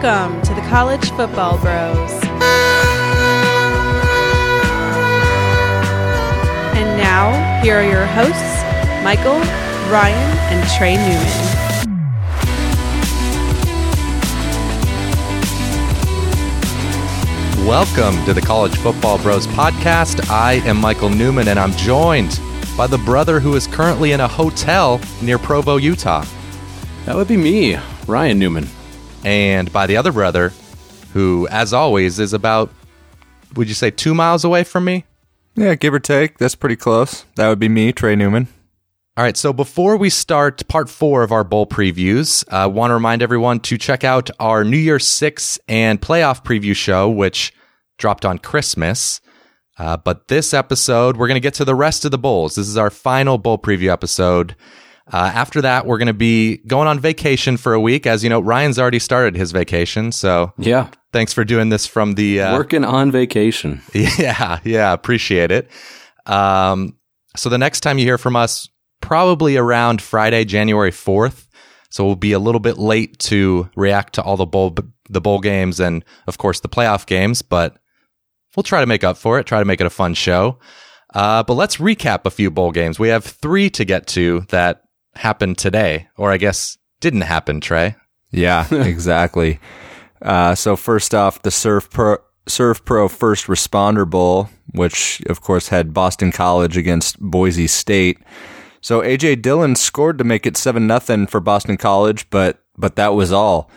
Welcome to the College Football Bros. And now, here are your hosts, Michael, Ryan, and Trey Newman. Welcome to the College Football Bros podcast. I am Michael Newman, and I'm joined by the brother who is currently in a hotel near Provo, Utah, That would be me, Ryan Newman. And by the other brother who, as always, is about, would you say, two miles away from me? Yeah, give or take. That's pretty close. That would be me, Trey Newman. All right, so before we start part four of our bowl previews, I want to remind everyone to check out our New Year's Six and playoff preview show, which dropped on Christmas. Uh, but this episode, we're going to get to the rest of the bowls. This is our final bowl preview episode. Uh, after that, we're going to be going on vacation for a week. As you know, Ryan's already started his vacation. So Yeah, thanks for doing this from the uh, working on vacation. yeah, yeah, appreciate it. Um, so the next time you hear from us, probably around Friday, January fourth. So we'll be a little bit late to react to all the bowl the bowl games and of course the playoff games, but we'll try to make up for it. Try to make it a fun show. Uh, but let's recap a few bowl games. We have three to get to that happened today, or I guess didn't happen. Trey. Yeah, exactly. Uh, so first off, the Servpro Surf Pro First Responder Bowl, which of course had Boston College against Boise State. So AJ Dillon scored to make it seven nothing for Boston College, but but that was all.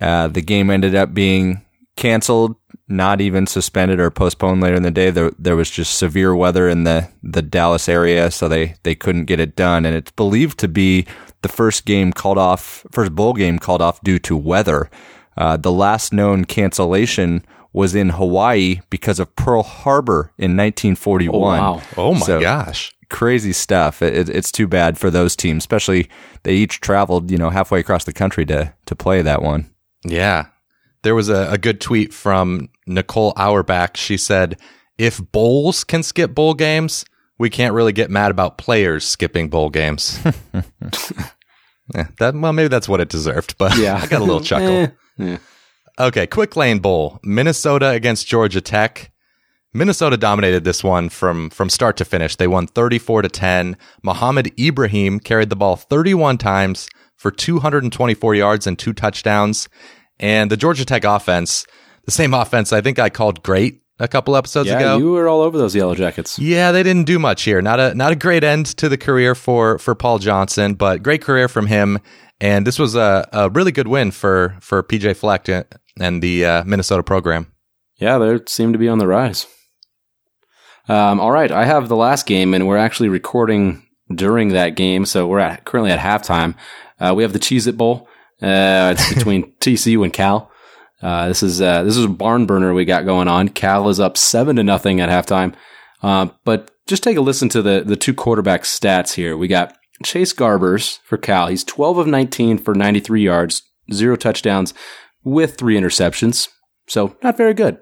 Uh, the game ended up being canceled, not even suspended or postponed later in the day. There there was just severe weather in the the Dallas area, so they they couldn't get it done. And it's believed to be the first game called off, first bowl game called off due to weather. Uh, the last known cancellation was in Hawaii because of Pearl Harbor in 1941. Oh, wow. Oh my So- gosh. Crazy stuff. It, it, it's too bad for those teams, especially they each traveled, you know, halfway across the country to to play that one. Yeah. There was a, a good tweet from Nicole Auerbach. She said, if bowls can skip bowl games, we can't really get mad about players skipping bowl games. yeah, that well, maybe that's what it deserved, but Yeah. I got a little chuckle. Eh, yeah. Okay, quick lane bowl. Minnesota against Georgia Tech. Minnesota dominated this one from from start to finish. They won 34 to 10. Mohamed Ibrahim carried the ball 31 times for 224 yards and two touchdowns. And the Georgia Tech offense, the same offense I think I called great a couple episodes Yeah, ago. you were all over those Yellow Jackets. Yeah, they didn't do much here. Not a not a great end to the career for for Paul Johnson, but great career from him. And this was a, a really good win for for PJ Fleck and the uh, Minnesota program. Yeah, they seem to be on the rise. Um, all right, I have the last game, and we're actually recording during that game, so we're at, currently at halftime. Uh, we have the Cheez It Bowl. Uh, it's between TCU and Cal. Uh, this is uh, this is a barn burner we got going on. Cal is up seven to nothing at halftime. Uh, but just take a listen to the the two quarterback stats here. We got Chase Garbers for Cal. He's twelve of nineteen for ninety three yards, zero touchdowns, with three interceptions. So not very good.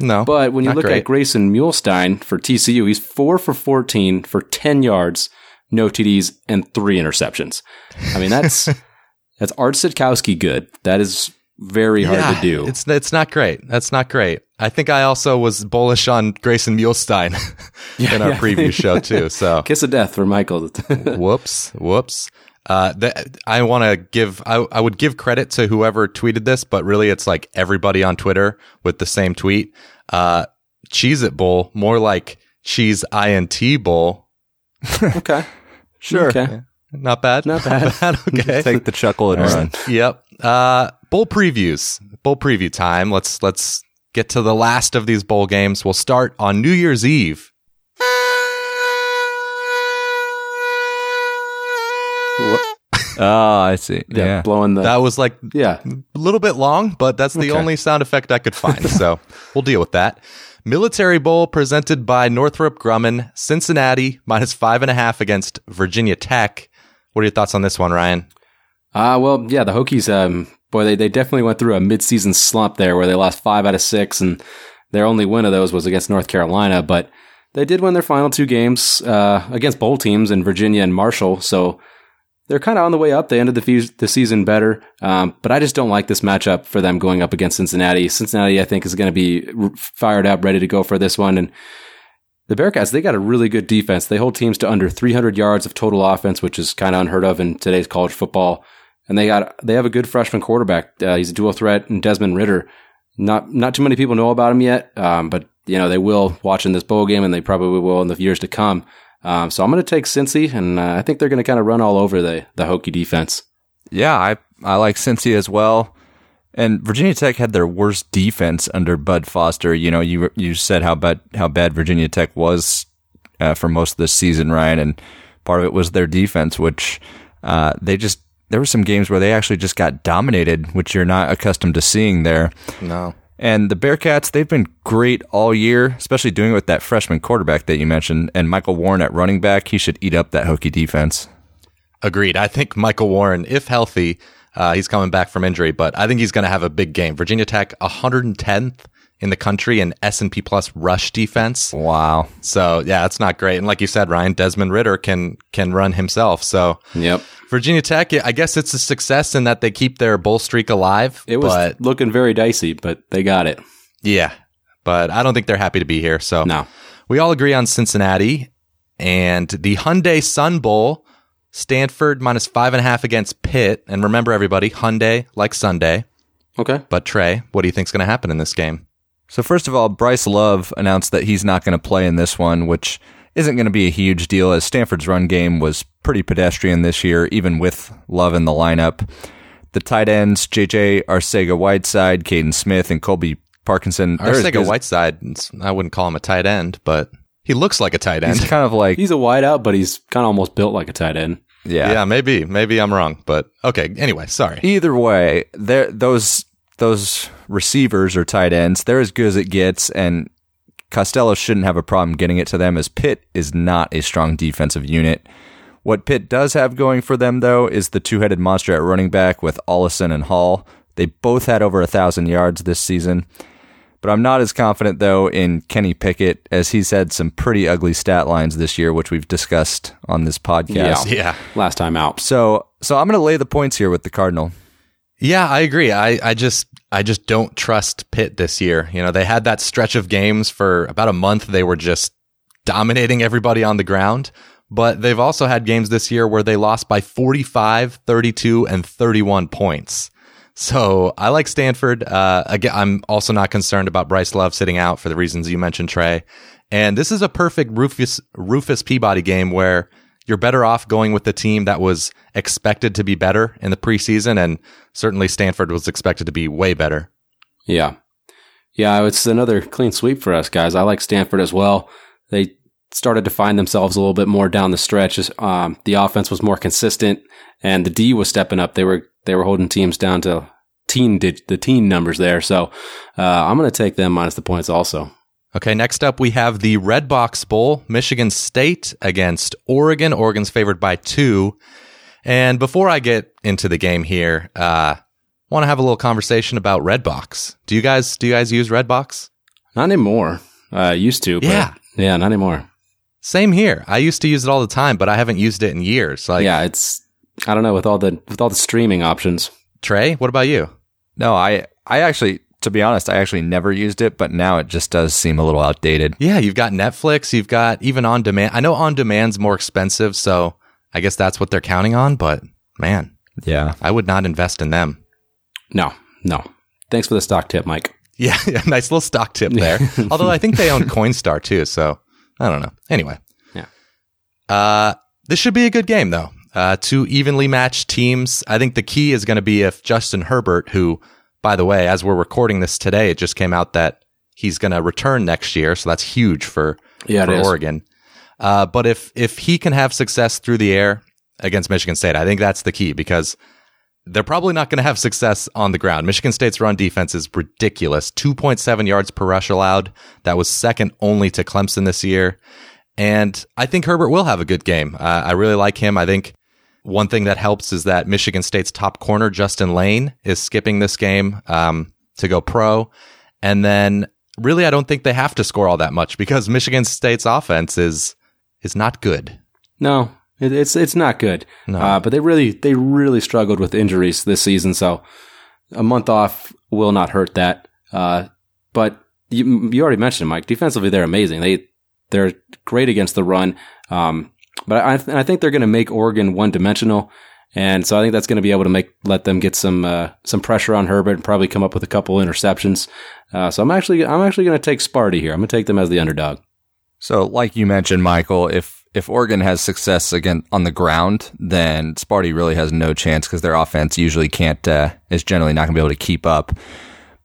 No, But when you look great. at Grayson Muehlstein for TCU, he's four for 14 for 10 yards, no TDs, and three interceptions. I mean, that's that's Art Sitkowski good. That is very hard Yeah, to do. It's it's not great. That's not great. I think I also was bullish on Grayson Muehlstein in our yeah. preview show too. So Kiss of death for Michael. whoops, whoops. Uh, the, I want to give. I, I would give credit to whoever tweeted this, but really, it's like everybody on Twitter with the same tweet. Uh, Cheez It Bowl, more like Cheese INT Bowl. okay. Sure. Okay. Not bad. Not bad. okay. Take the chuckle and run. Yep. Uh, bowl previews. Bowl preview time. Let's let's get to the last of these bowl games. We'll start on New Year's Eve. Oh, I see. Yeah, Yeah. blowing the. That was like yeah. a little bit long, but that's the Okay. only sound effect I could find. so we'll deal with that. Military Bowl presented by Northrop Grumman, Cincinnati minus five and a half against Virginia Tech. What are your thoughts on this one, Ryan? Uh, well, yeah, the Hokies, um, boy, they, they definitely went through a midseason slump there where they lost five out of six, and their only win of those was against North Carolina. But they did win their final two games uh, against bowl teams in Virginia and Marshall. So they're kind of on the way up. They ended the, fe- the season better, um, but I just don't like this matchup for them going up against Cincinnati. Cincinnati, I think, is going to be fired up, ready to go for this one. And the Bearcats, they got a really good defense. They hold teams to under 300 yards of total offense, which is kind of unheard of in today's college football. And they got they have a good freshman quarterback. Uh, he's a dual threat, and Desmond Ridder. Not not too many people know about him yet, um, but you know they will watching this bowl game, and they probably will in the years to come. Um, so I'm going to take Cincy, and uh, I think they're going to kind of run all over the the Hokie defense. Yeah, I I like Cincy as well. And Virginia Tech had their worst defense under Bud Foster. You know, you you said how bad how bad Virginia Tech was uh, for most of this season, Ryan, and part of it was their defense, which uh, they just there were some games where they actually just got dominated, which you're not accustomed to seeing there. No. And the Bearcats, they've been great all year, especially doing it with that freshman quarterback that you mentioned, and Michael Warren at running back. He should eat up that Hokie defense. Agreed. I think Michael Warren, if healthy, uh, he's coming back from injury, but I think he's going to have a big game. Virginia Tech, 110th in the country in S&P plus rush defense. Wow. So yeah, it's not great. And like you said, Ryan, Desmond Ridder can, can run himself. So Yep, Virginia Tech, I guess it's a success in that they keep their bull streak alive. it was but looking very dicey, but they got it. yeah, but I don't think they're happy to be here. So No, we all agree on Cincinnati and the Hyundai Sun Bowl. Stanford minus five and a half against Pitt. And remember, everybody, Hyundai like Sunday. okay, But Trey, what do you think's going to happen in this game? So first of all, Bryce Love announced that he's not going to play in this one, which isn't going to be a huge deal as Stanford's run game was pretty pedestrian this year, even with Love in the lineup. The tight ends, JJ Arcega Whiteside, Kaden Smith, and Colby Parkinson. they're Arcega Whiteside, I wouldn't call him a tight end, but he looks like a tight end. He's kind of like, he's a wideout, but he's kind of almost built like a tight end. yeah. yeah, maybe. Maybe I'm wrong, but okay. Anyway, sorry. Either way, they're- those those receivers or tight ends, they're as good as it gets, and Costello shouldn't have a problem getting it to them as Pitt is not a strong defensive unit. What Pitt does have going for them, though, is the two headed monster at running back with Ollison and Hall. They both had over a thousand yards this season. But I'm not as confident, though, in Kenny Pickett, as he's had some pretty ugly stat lines this year, which we've discussed on this podcast. Yeah. Yeah. Last time out. So, so I'm going to lay the points here with the Cardinal. Yeah, I agree. I, I just I just don't trust Pitt this year. You know, they had that stretch of games for about a month. They were just dominating everybody on the ground. But they've also had games this year where they lost by 45, 32, and 31 points. So I like Stanford. Uh, again, I'm also not concerned about Bryce Love sitting out for the reasons you mentioned, Trey. And this is a perfect Rufus, Rufus Peabody game where you're better off going with the team that was expected to be better in the preseason. And certainly Stanford was expected to be way better. Yeah. Yeah, it's another clean sweep for us guys. I like Stanford as well. They started to find themselves a little bit more down the stretch. Um, the offense was more consistent, and the D was stepping up. They were they were holding teams down to teen dig- the teen numbers there. So uh, I'm going to take them minus the points also. Okay, next up we have the Redbox Bowl, Michigan State against Oregon. Oregon's favored by two. And before I get into the game here, uh, want to have a little conversation about Redbox. Do you guys do you guys use Redbox? Not anymore. Uh, used to. But Yeah. Yeah, not anymore. Same here. I used to use it all the time, but I haven't used it in years. Like yeah, it's I don't know with all the with all the streaming options. Trey, what about you? No, I I actually to be honest, I actually never used it, but now it just does seem a little outdated. Yeah, you've got Netflix, you've got even on demand. I know on demand's more expensive, so I guess that's what they're counting on, but man, Yeah. I would not invest in them. No, no. Thanks for the stock tip, Mike. Yeah, yeah, nice little stock tip there. Although I think they own Coinstar too, so I don't know. Anyway, Yeah. Uh, this should be a good game though. Uh, two evenly matched teams. I think the key is going to be if Justin Herbert, who, by the way, as we're recording this today, it just came out that he's going to return next year, so that's huge for Yeah, for. Oregon. Uh, but if if he can have success through the air against Michigan State, I think that's the key because they're probably not going to have success on the ground. Michigan State's run defense is ridiculous. 2.7 yards per rush allowed. That was second only to Clemson this year. And I think Herbert will have a good game. Uh, I really like him. I think one thing that helps is that Michigan State's top corner, Justin Layne, is skipping this game um, to go pro. And then really, I don't think they have to score all that much because Michigan State's offense is is not good. No, it's it's not good. No. Uh, but they really they really struggled with injuries this season. So a month off will not hurt that. Uh, but you, you already mentioned it, Mike. Defensively, they're amazing. They they're great against the run. Um, but I, I think they're going to make Oregon one dimensional. And so I think that's going to be able to make let them get some uh, some pressure on Herbert and probably come up with a couple interceptions. Uh, so I'm actually I'm actually going to take Sparty here. I'm going to take them as the underdog. So, like you mentioned, Michael, if if Oregon has success again on the ground, then Sparty really has no chance because their offense usually can't uh, is generally not going to be able to keep up.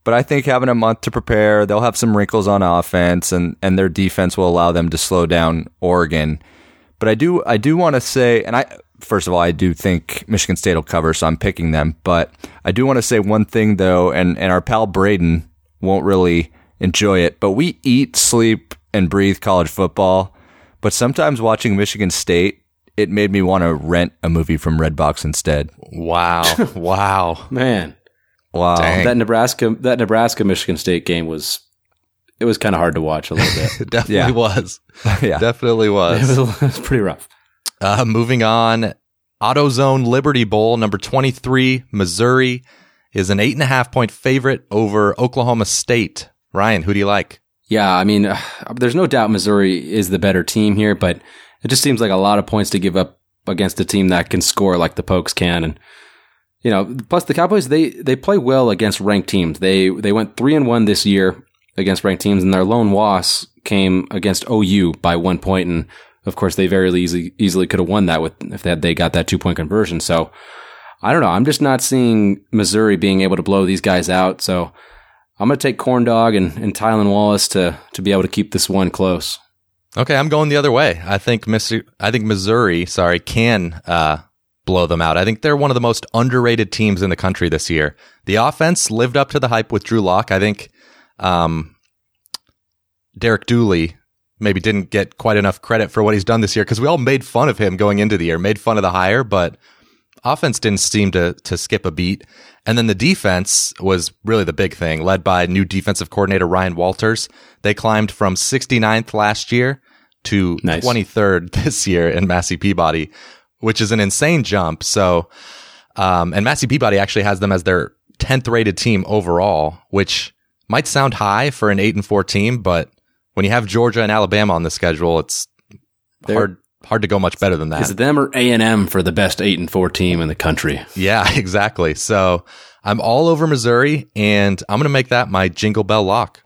But I think having a month to prepare, they'll have some wrinkles on offense, and and their defense will allow them to slow down Oregon. But I do I do want to say, and I first of all I do think Michigan State will cover, so I'm picking them. But I do want to say one thing though, and and our pal Braden won't really enjoy it, but we eat, sleep, and breathe college football. But sometimes watching Michigan State, it made me want to rent a movie from Redbox instead. Wow. wow. Man, Wow. Dang. that Nebraska that Nebraska Michigan State game was it was kind of hard to watch a little bit. It definitely Yeah. was. yeah. Definitely it, was. was, it was pretty rough. Uh, moving on, AutoZone Liberty Bowl, number 23, Missouri, is an eight and a half point favorite over Oklahoma State. Ryan, who do you like? Yeah, I mean, uh, there's no doubt Missouri is the better team here, but it just seems like a lot of points to give up against a team that can score like the Pokes can, and you know, plus the Cowboys they they play well against ranked teams. They they went three and one this year against ranked teams, and their lone loss came against OU by one point, and of course they very easily easily could have won that with if they had they got that two point conversion. So I don't know. I'm just not seeing Missouri being able to blow these guys out. So I'm going to take Corn Dog and, and Tylan Wallace to, to be able to keep this one close. Okay, I'm going the other way. I think Missouri, I think Missouri, sorry, can uh, blow them out. I think they're one of the most underrated teams in the country this year. The offense lived up to the hype with Drew Lock. I think um, Derek Dooley maybe didn't get quite enough credit for what he's done this year because we all made fun of him going into the year, made fun of the hire, but offense didn't seem to to skip a beat. And then the defense was really the big thing, led by new defensive coordinator Ryan Walters. They climbed from 69th last year to Nice. 23rd this year in Massey Peabody, which is an insane jump. So, um, and Massey Peabody actually has them as their 10th rated team overall, which might sound high for an 8 and 4 team, but when you have Georgia and Alabama on the schedule, it's They're- hard hard to go much better than that. Is it them or A and M for the best eight and four team in the country? Yeah, exactly. So I'm all over Missouri, and I'm going to make that my jingle bell lock.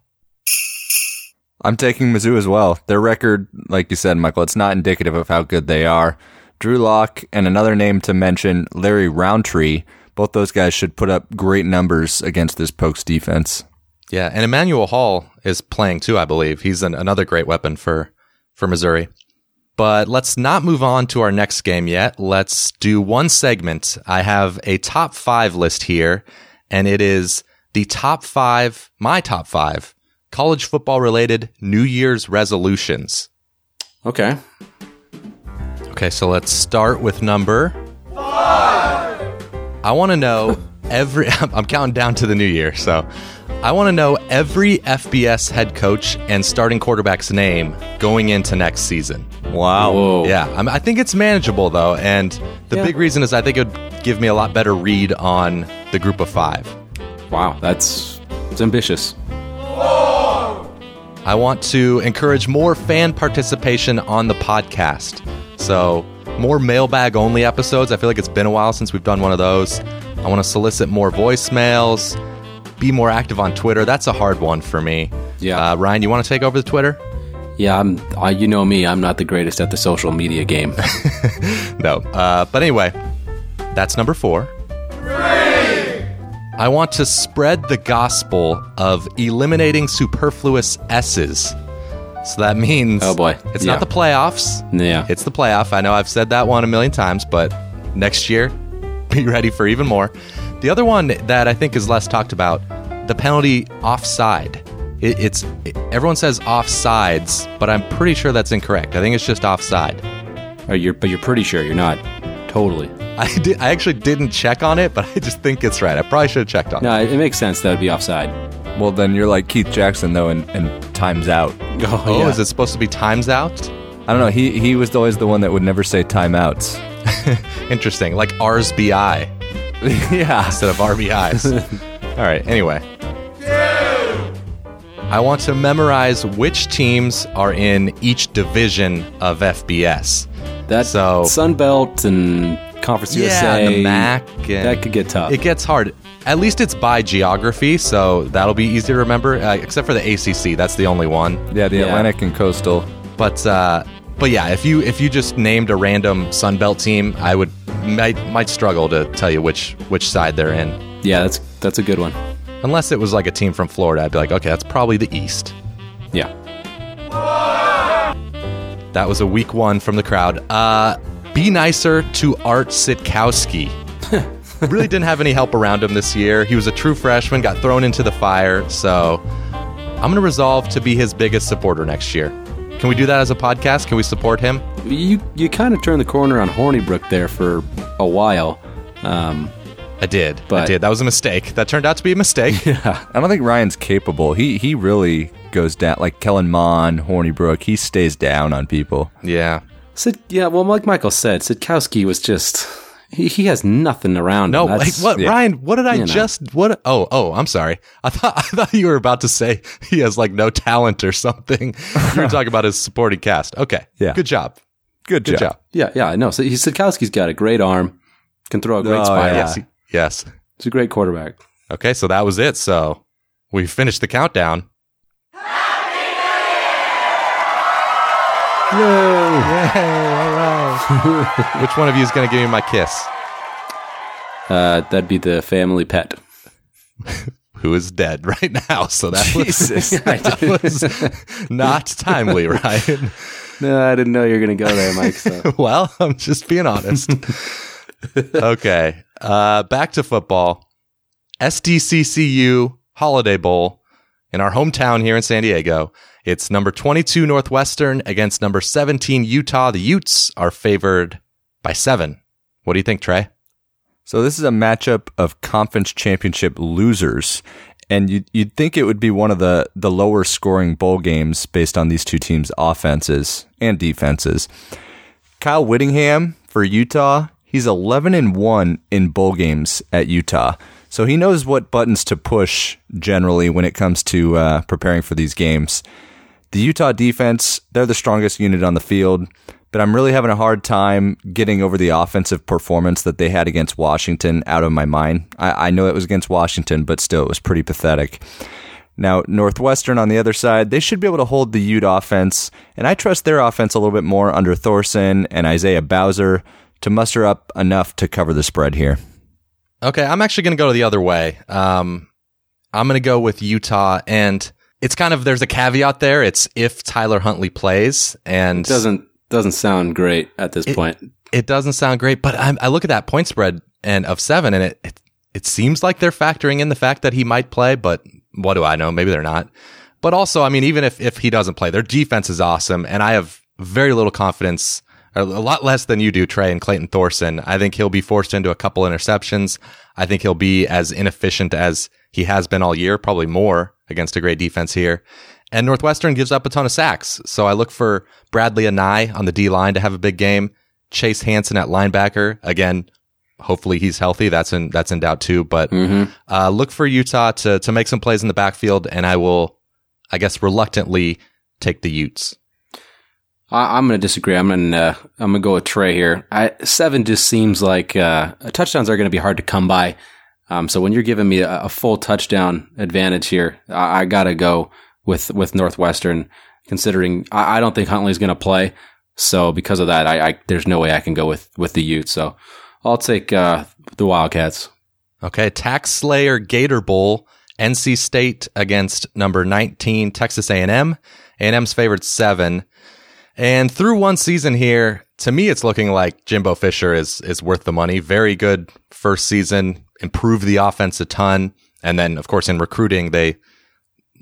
I'm taking Mizzou as well. Their record, like you said, Michael, it's not indicative of how good they are. Drew Lock and another name to mention, Larry Rountree. Both those guys should put up great numbers against this Pokes defense. Yeah, and Emmanuel Hall is playing too, I believe. He's an, another great weapon for for Missouri. But let's not move on to our next game yet. Let's do one segment. I have a top five list here, and it is the top five, my top five, college football related New Year's resolutions. Okay. Okay, so let's start with number five. I want to know every. I'm counting down to the new year, so I want to know every FBS head coach and starting quarterback's name going into next season. Wow. Whoa. Yeah, I'm, I think it's manageable though, and the Yeah. big reason is I think it would give me a lot better read on the group of five. Wow. That's it's ambitious. I want to encourage more fan participation on the podcast. So, more mailbag only episodes. I feel like it's been a while since we've done one of those. I want to solicit more voicemails, be more active on Twitter. That's a hard one for me. Yeah. Uh, Ryan, you want to take over the Twitter? Yeah. I'm. I, you know me. I'm not the greatest at the social media game. No. Uh, but anyway, that's number four. I want to spread the gospel of eliminating superfluous S's. So that means Oh, boy. it's Yeah. not the playoffs. yeah. It's the playoff. I know I've said that one a million times, but next year, be ready for even more. The other one that I think is less talked about, the penalty offside. It, it's it- everyone says offsides, but I'm pretty sure that's incorrect. I think it's just offside. Or you're, but you're pretty sure you're not. Totally. I did, I actually didn't check on it, but I just think it's right. I probably should have checked on it. No, it, it makes sense that would be offside. Well, then you're like Keith Jackson, though, and, and times out. Oh, oh is it supposed to be times out? I don't know. He he was always the one that would never say timeouts. Interesting. Like R's BI yeah. instead of RBIs. All right. Anyway. I want to memorize which teams are in each division of FBS. That So- Sunbelt and Conference Yeah, USA. and the MAC. And that could get tough. It gets hard. At least it's by geography, so that'll be easy to remember. Uh, except for the ACC, that's the only one. Yeah, the Yeah. Atlantic and Coastal. But uh, but yeah, if you if you just named a random Sun Belt team, I would might might struggle to tell you which which side they're in. yeah, that's that's a good one. Unless it was like a team from Florida, I'd be like, okay, that's probably the East. Yeah. That was a weak one from the crowd. Uh, be nicer to Art Sitkowski. really didn't have any help around him this year. He was a true freshman, got thrown into the fire. So I'm going to resolve to be his biggest supporter next year. Can we do that as a podcast? Can we support him? You you kind of turned the corner on Hornibrook there for a while. Um, I did. I But- did. That was a mistake. That turned out to be a mistake. Yeah. I don't think Ryan's capable. He he really goes down like Kellen Mond, Hornibrook. He stays down on people. yeah. Sid, yeah, well, like Michael said, Sitkowski was just he, he has nothing around. No, him. like what, yeah. Ryan? What did I You know. just? What? Oh, oh, I'm sorry. I thought I thought you were about to say he has like no talent or something. you were talking about his supporting cast. Okay, Yeah. good job, Good, good job. Yeah, yeah, I know. So he, Sitkowski's got a great arm, can throw a great Oh, spiral. yeah. Yes, yes. He's a great quarterback. Okay, so that was it. So we finished the countdown. Which one of you is going to give me my kiss? Uh, that'd be the family pet. Who is dead right now? So that was, that was not timely, Ryan. No, I didn't know you were going to go there, Mike. So. well, I'm just being honest. okay. Uh, back to football. SDCCU Holiday Bowl in our hometown here in San Diego. It's number 22 Northwestern against number 17 Utah. The Utes are favored by seven. What do you think, Trey? So this is a matchup of conference championship losers, and you'd, you'd think it would be one of the the lower scoring bowl games based on these two teams' offenses and defenses. Kyle Whittingham for Utah, he's 11 and 1 in bowl games at Utah. So he knows what buttons to push generally when it comes to uh, preparing for these games. The Utah defense, they're the strongest unit on the field, but I'm really having a hard time getting over the offensive performance that they had against Washington out of my mind. I, I know it was against Washington, but still, it was pretty pathetic. Now, Northwestern on the other side, they should be able to hold the Ute offense, and I trust their offense a little bit more under Thorson and Isaiah Bowser to muster up enough to cover the spread here. Okay, I'm actually going to go the other way. Um, I'm going to go with Utah, and it's kind of there's a caveat there. It's if Tyler Huntley plays, and doesn't doesn't sound great at this point. it doesn't sound great. But I, I look at that point spread and of seven, and it, it it seems like they're factoring in the fact that he might play. But what do I know? Maybe they're not. But also, I mean, even if if he doesn't play, their defense is awesome, and I have very little confidence. A lot less than you do, Trey and Clayton Thorson. I think he'll be forced into a couple interceptions. I think he'll be as inefficient as he has been all year, probably more against a great defense here. And Northwestern gives up a ton of sacks. So I look for Bradlee Anae on the D line to have a big game. Chase Hansen at linebacker. Again, hopefully he's healthy. That's in that's in doubt too. But uh, look for Utah to to make some plays in the backfield, and I will, I guess, reluctantly take the Utes. I, I'm going to disagree. I'm going to uh, I'm going to go with Trey here. I, seven just seems like uh, touchdowns are going to be hard to come by. Um, so when you're giving me a, a full touchdown advantage here, I, I got to go with with Northwestern. Considering I, I don't think Huntley's going to play, so because of that, I, there's no way I can go with with the Utes. So I'll take uh, the Wildcats. Okay, Tax Slayer Gator Bowl, NC State against number 19 Texas A&M. A&M's favored seven. And through one season here, to me, it's looking like Jimbo Fisher is is worth the money. Very good first season, improved the offense a ton, and then of course in recruiting they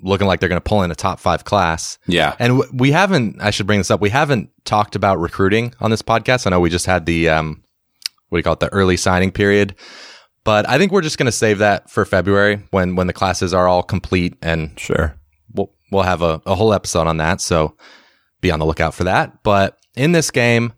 looking like they're going to pull in a top five class. Yeah, And w- we haven't. I should bring this up. We haven't talked about recruiting on this podcast. I know we just had the um, what do you call it, the early signing period. But I think we're just going to save that for February when when the classes are all complete, and Sure. we'll we'll have a, a whole episode on that. So be on the lookout for that. But in this game,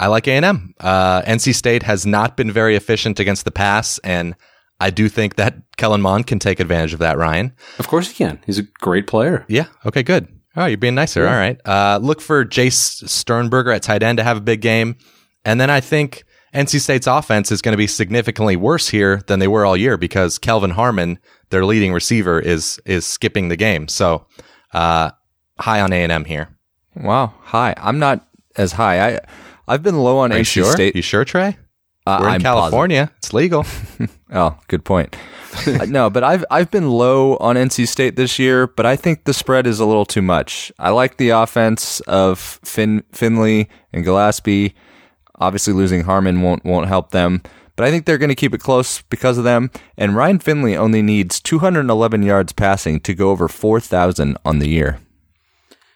I like A&M. Uh, NC State has not been very efficient against the pass, and I do think that Kellen Mond can take advantage of that, Ryan. Of course he can. He's a great player. Yeah. Okay, good. Oh, you're being nicer. All right. Uh, look for Jace Sternberger at tight end to have a big game. And then I think NC State's offense is going to be significantly worse here than they were all year because Kelvin Harmon, their leading receiver, is is skipping the game. So uh, high on A and M here. Wow, high. I'm not as high. I I've been low on Are NC sure? State. You sure, Trey? Uh, We're in I'm California. It's legal. Oh, good point. Uh, no, but I've I've been low on NC State this year, but I think the spread is a little too much. I like the offense of Fin Finley and Gallaspy. Obviously, losing Harmon won't won't help them, but I think they're going to keep it close because of them. And Ryan Finley only needs 211 yards passing to go over 4,000 on the year.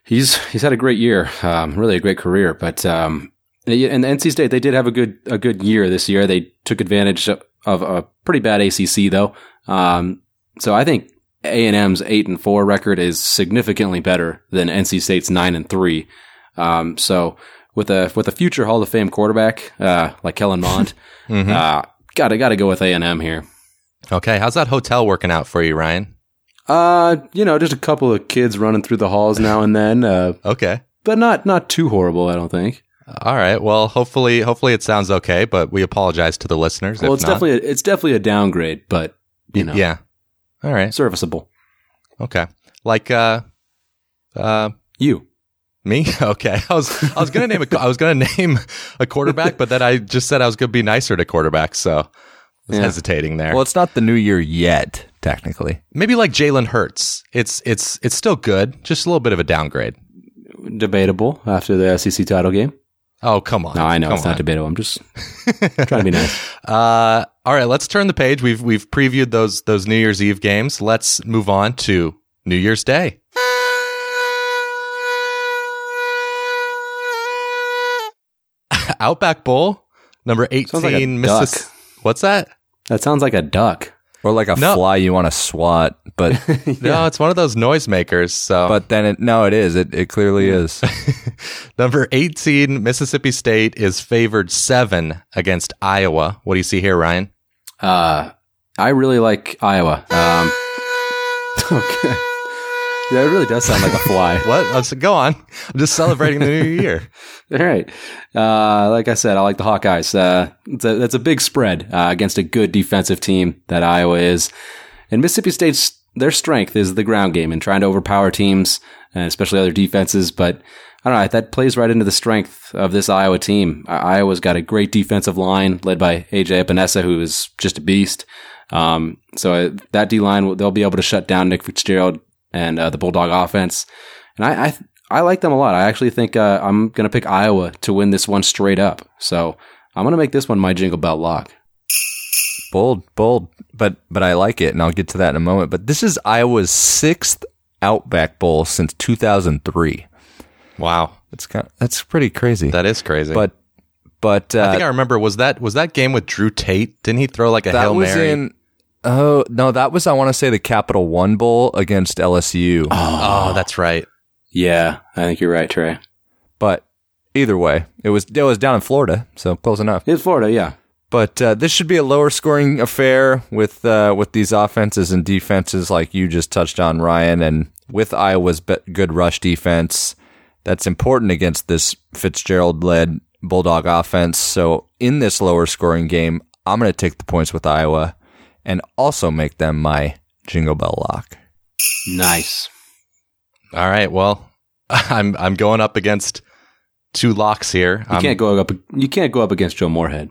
He's he's had a great year, um, really a great career. But um, and NC State they did have a good a good year this year. They took advantage of, of a pretty bad ACC though. Um, so I think A and M's eight and four record is significantly better than NC State's nine and three. Um, so with a with a future Hall of Fame quarterback uh, like Kellen Mond, uh, gotta gotta go with A and M here. Okay. How's that hotel working out for you, Ryan? Uh, you know, just a couple of kids running through the halls now and then, uh, Okay. but not not too horrible, I don't think. All right. Well, hopefully, hopefully it sounds okay, but we apologize to the listeners. Well, if it's not. definitely a, it's definitely a downgrade, but you know, yeah. All right. serviceable. Okay. Like, uh, uh, You. me? Okay. I was, I was going to name a, I was going to name a quarterback, but then I just said I was going to be nicer to quarterbacks. So I was Yeah. hesitating there. Well, it's not the new year yet, technically. Maybe like Jalen Hurts. It's, it's, it's still good. Just a little bit of a downgrade. Debatable after the SEC title game. Oh, come on. No, I know Come it's not debatable. I'm just trying to be nice. Uh, all right, let's turn the page. We've we've previewed those those New Year's Eve games. Let's move on to New Year's Day. Outback Bowl, number like eighteen, duck. What's that? That sounds like a duck. Or like a No. fly you want to swat, but No, it's one of those noisemakers. So, but then it no, it is. It it clearly is. number eighteen, Mississippi State is favored seven against Iowa. What do you see here, Ryan? Uh, I really like Iowa. Um, okay. Yeah, it really does sound like a fly. What? Let's go on. I'm just celebrating the new year. All right. Uh, like I said, I like the Hawkeyes. Uh, it's a, that's a big spread uh, against a good defensive team that Iowa is. And Mississippi State's their strength is the ground game and trying to overpower teams, and especially other defenses. But I don't know. That plays right into the strength of this Iowa team. Uh, Iowa's got a great defensive line led by AJ Epenesa, who is just a beast. Um, so uh, that D line, they'll be able to shut down Nick Fitzgerald and uh, the Bulldog offense. And I, I, I like them a lot. I actually think uh, I'm going to pick Iowa to win this one straight up. So I'm going to make this one my Jingle Bell lock. bold, bold, but but I like it, and I'll get to that in a moment. But this is Iowa's sixth Outback Bowl since 2003. Wow, It's kind that's pretty crazy. that is crazy. but but uh, I think I remember was that was that game with Drew Tate? Didn't he throw like a that hail was mary? in. Oh no, that was I want to say the Capital One Bowl against LSU. oh, that's right. Yeah, I think you're right, Trey. But either way, it was it was down in Florida, so close enough. It's Florida, yeah. But uh, this should be a lower scoring affair with uh, with these offenses and defenses, like you just touched on, Ryan, and with Iowa's be- good rush defense. That's important against this Fitzgerald led Bulldog offense. So in this lower scoring game, I'm going to take the points with Iowa and also make them my Jingle Bell lock. Nice. All right. Well, I'm I'm going up against two locks here. You Um, can't go up. You can't go up against Joe Moorhead.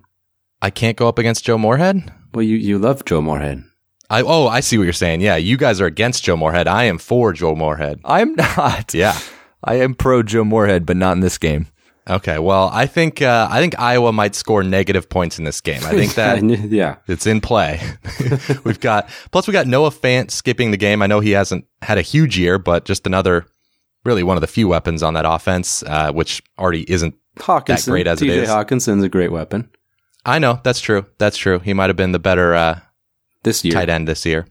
I can't go up against Joe Moorhead. Well, you you love Joe Moorhead. I oh I see what you're saying. Yeah, you guys are against Joe Moorhead. I am for Joe Moorhead. I'm not. Yeah. I am pro Joe Moorhead, but not in this game. Okay. Well, I think uh, I think Iowa might score negative points in this game. I think that yeah. It's in play. We've got plus we got Noah Fant skipping the game. I know he hasn't had a huge year, but just another really one of the few weapons on that offense, uh, which already isn't. Hockenson, great as it TJ is. Hockenson's a great weapon I know that's true. That's true. He might have been the better uh, this year. tight end this year.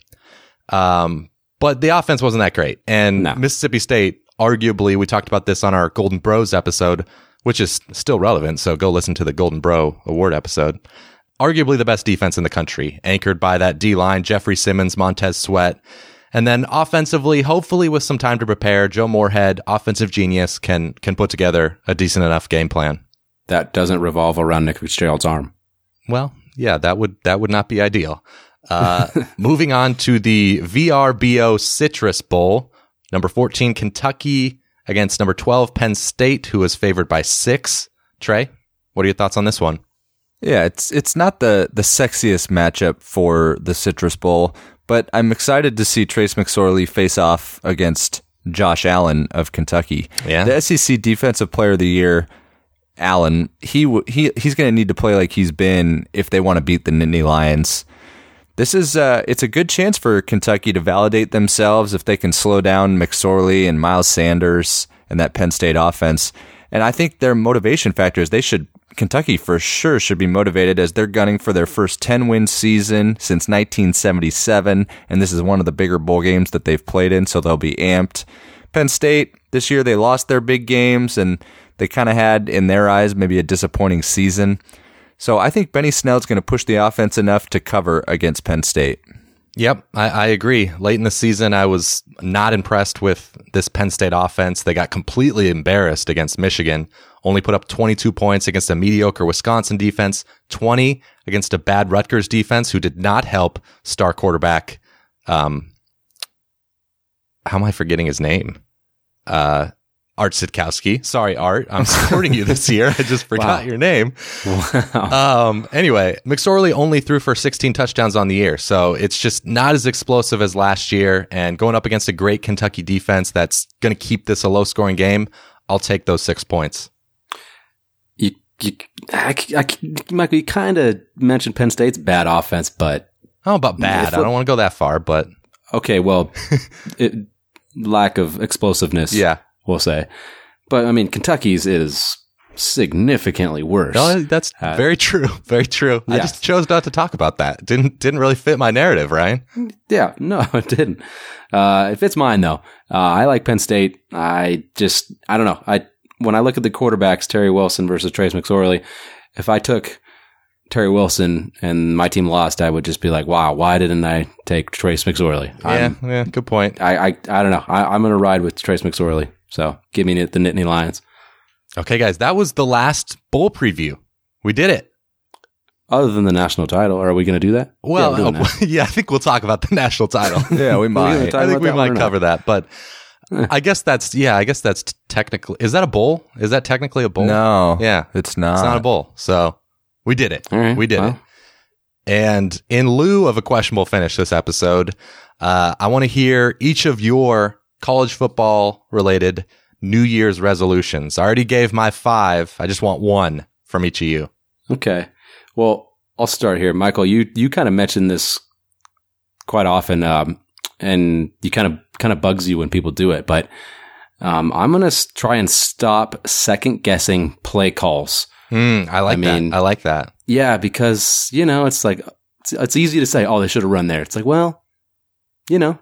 Um, but the offense wasn't that great, and No. Mississippi State, arguably, we talked about this on our Golden Bros episode, which is still relevant. So go listen to the Golden Bro Award episode. Arguably the best defense in the country, anchored by that D line, Jeffrey Simmons, Montez Sweat. And then offensively, hopefully with some time to prepare, Joe Moorhead, offensive genius, can can put together a decent enough game plan. That doesn't revolve around Nick Fitzgerald's arm. Well, yeah, that would that would not be ideal. Uh, moving on to the VRBO Citrus Bowl, number 14 Kentucky against number 12 Penn State, who is favored by six. Trey, what are your thoughts on this one? Yeah, it's it's not the the sexiest matchup for the Citrus Bowl, but I'm excited to see Trace McSorley face off against Josh Allen of Kentucky. Yeah. The SEC Defensive Player of the Year, Allen, he he he's going to need to play like he's been if they want to beat the Nittany Lions. This is uh, it's a good chance for Kentucky to validate themselves if they can slow down McSorley and Miles Sanders and that Penn State offense. And I think their motivation factor is they should Kentucky for sure should be motivated as they're gunning for their first 10 win season since 1977 and this is one of the bigger bowl games that they've played in so they'll be amped. Penn State this year they lost their big games and they kind of had in their eyes maybe a disappointing season. So I think Benny Snell's going to push the offense enough to cover against Penn State. Yep, I, I, agree. Late in the season, I was not impressed with this Penn State offense. They got completely embarrassed against Michigan, only put up 22 points against a mediocre Wisconsin defense, 20 against a bad Rutgers defense who did not help star quarterback. Um, how am I forgetting his name? Uh, Art Sitkowski. Sorry, Art. I'm supporting you this year. I just forgot wow. your name. Wow. Um, anyway, McSorley only threw for 16 touchdowns on the year. So it's just not as explosive as last year. And going up against a great Kentucky defense that's going to keep this a low scoring game, I'll take those six points. You, you, I, I, Michael, you kind of mentioned Penn State's bad offense, but. How about bad? I don't want to go that far, but. Okay, well, it, lack of explosiveness. Yeah we'll say. But I mean, Kentucky's is significantly worse. No, that's uh, very true. Very true. Yeah. I just chose not to talk about that. Didn't didn't really fit my narrative, Ryan. Yeah, no, it didn't. Uh, it fits mine though. Uh, I like Penn State. I just I don't know. I when I look at the quarterbacks, Terry Wilson versus Trace McSorley, if I took Terry Wilson and my team lost, I would just be like, wow, why didn't I take Trace McSorley? Yeah, yeah, good point. I I, I don't know. I, I'm going to ride with Trace McSorley. So give me the Nittany Lions. Okay, guys, that was the last bowl preview. We did it. Other than the national title, are we going to do that? Well, yeah, uh, yeah, I think we'll talk about the national title. yeah, we might. I think we might cover that, but I guess that's yeah. I guess that's technically is that a bowl? Is that technically a bowl? No, yeah, it's not. It's not a bowl. So we did it. we did well. it. And in lieu of a questionable finish this episode, uh, I want to hear each of your college football related New Year's resolutions. I already gave my five. I just want one from each of you. Okay. Well, I'll start here. Michael, you, you kind of mentioned this quite often, um, and you kind of, kind of bugs you when people do it, but, um, I'm going to try and stop second guessing play calls. Mm, I like I mean, that. I like that. Yeah, because, you know, it's like, it's, it's easy to say, oh, they should have run there. It's like, well, you know,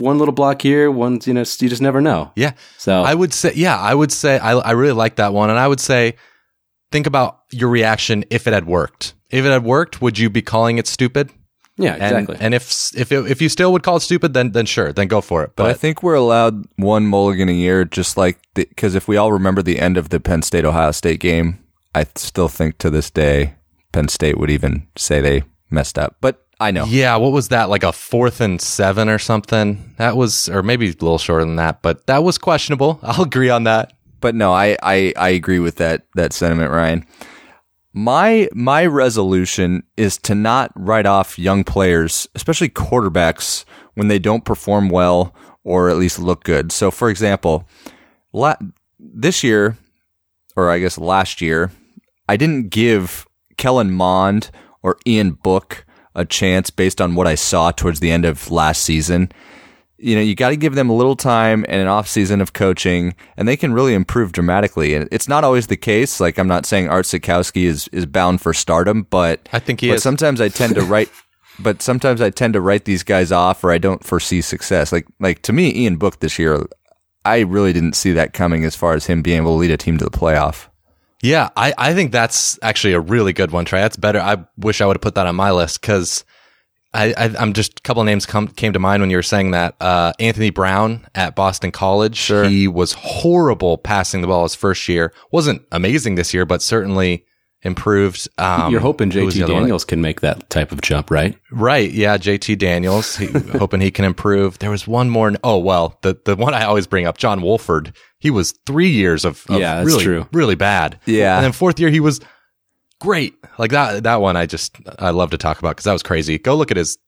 one little block here, one, you know, you just never know. Yeah. So I would say, yeah, I would say, I, I really like that one. And I would say, think about your reaction if it had worked. If it had worked, would you be calling it stupid? Yeah, exactly. And, and if if it, if you still would call it stupid, then then sure, then go for it. But, but I think we're allowed one mulligan a year, just like because if we all remember the end of the Penn State Ohio State game, I still think to this day Penn State would even say they messed up. But I know. Yeah, what was that? Like a fourth and seven or something? That was, or maybe a little shorter than that, but that was questionable. I'll agree on that. But no, I, I, I agree with that that sentiment, Ryan. My my resolution is to not write off young players, especially quarterbacks, when they don't perform well or at least look good. So, for example, la- this year, or I guess last year, I didn't give Kellen Mond or Ian Book a chance based on what I saw towards the end of last season. You know, you got to give them a little time and an off season of coaching, and they can really improve dramatically. And it's not always the case. Like I'm not saying Art Sitkowski is is bound for stardom, but I think he but is. Sometimes I tend to write, but sometimes I tend to write these guys off, or I don't foresee success. Like like to me, Ian Book this year, I really didn't see that coming as far as him being able to lead a team to the playoff. Yeah, I, I think that's actually a really good one, Trey. That's better. I wish I would have put that on my list because I, I, am just a couple names come, came to mind when you were saying that. Uh, Anthony Brown at Boston College. Sure. He was horrible passing the ball his first year. Wasn't amazing this year, but certainly improved. Um, You're hoping who was the JT? Daniels can make that type of jump, right? Right. Yeah. JT Daniels. He, hoping he can improve. There was one more. Oh, well, the, the one I always bring up, John Wolford. He was three years of, of Yeah, really, true. really bad. Yeah. And then fourth year, he was great. Like that, that one I just, I love to talk about because that was crazy. Go look at his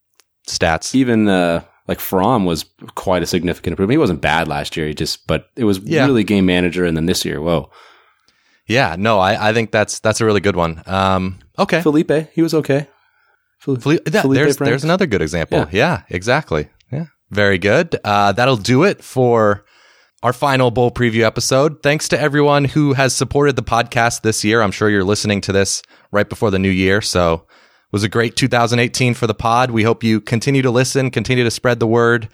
stats. Even uh, like Fromm was quite a significant improvement. He wasn't bad last year. He just, but it was Yeah. really game manager. And then this year, whoa, Yeah. No, I, I think that's, that's a really good one. Um, okay. Felipe, he was okay. Fel- Felipe, that, Felipe there's, there's another good example. Yeah. Yeah. exactly. Yeah. Very good. Uh, that'll do it for our final bowl preview episode. Thanks to everyone who has supported the podcast this year. I'm sure you're listening to this right before the new year. So it was a great 2018 for the pod. We hope you continue to listen, continue to spread the word.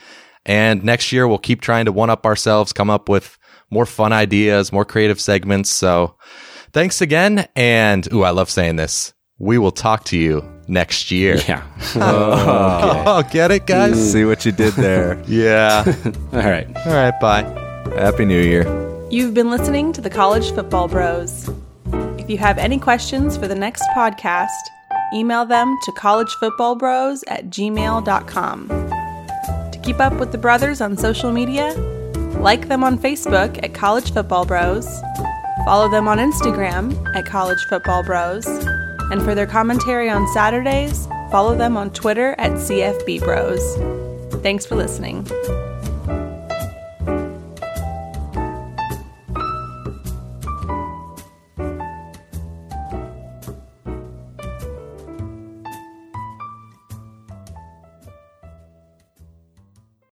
And next year we'll keep trying to one up ourselves, come up with more fun ideas, more creative segments. So thanks again. And ooh, I love saying this. We will talk to you next year. Yeah. Oh, get it, guys? See what you did there. Yeah. All right. All right. Bye. Happy New Year. You've been listening to the College Football Bros. If you have any questions for the next podcast, email them to collegefootballbros at gmail.com. To keep up with the brothers on social media, like them on Facebook at College Football Bros, follow them on Instagram at College Football Bros, and for their commentary on Saturdays, follow them on Twitter at CFB Bros. Thanks for listening.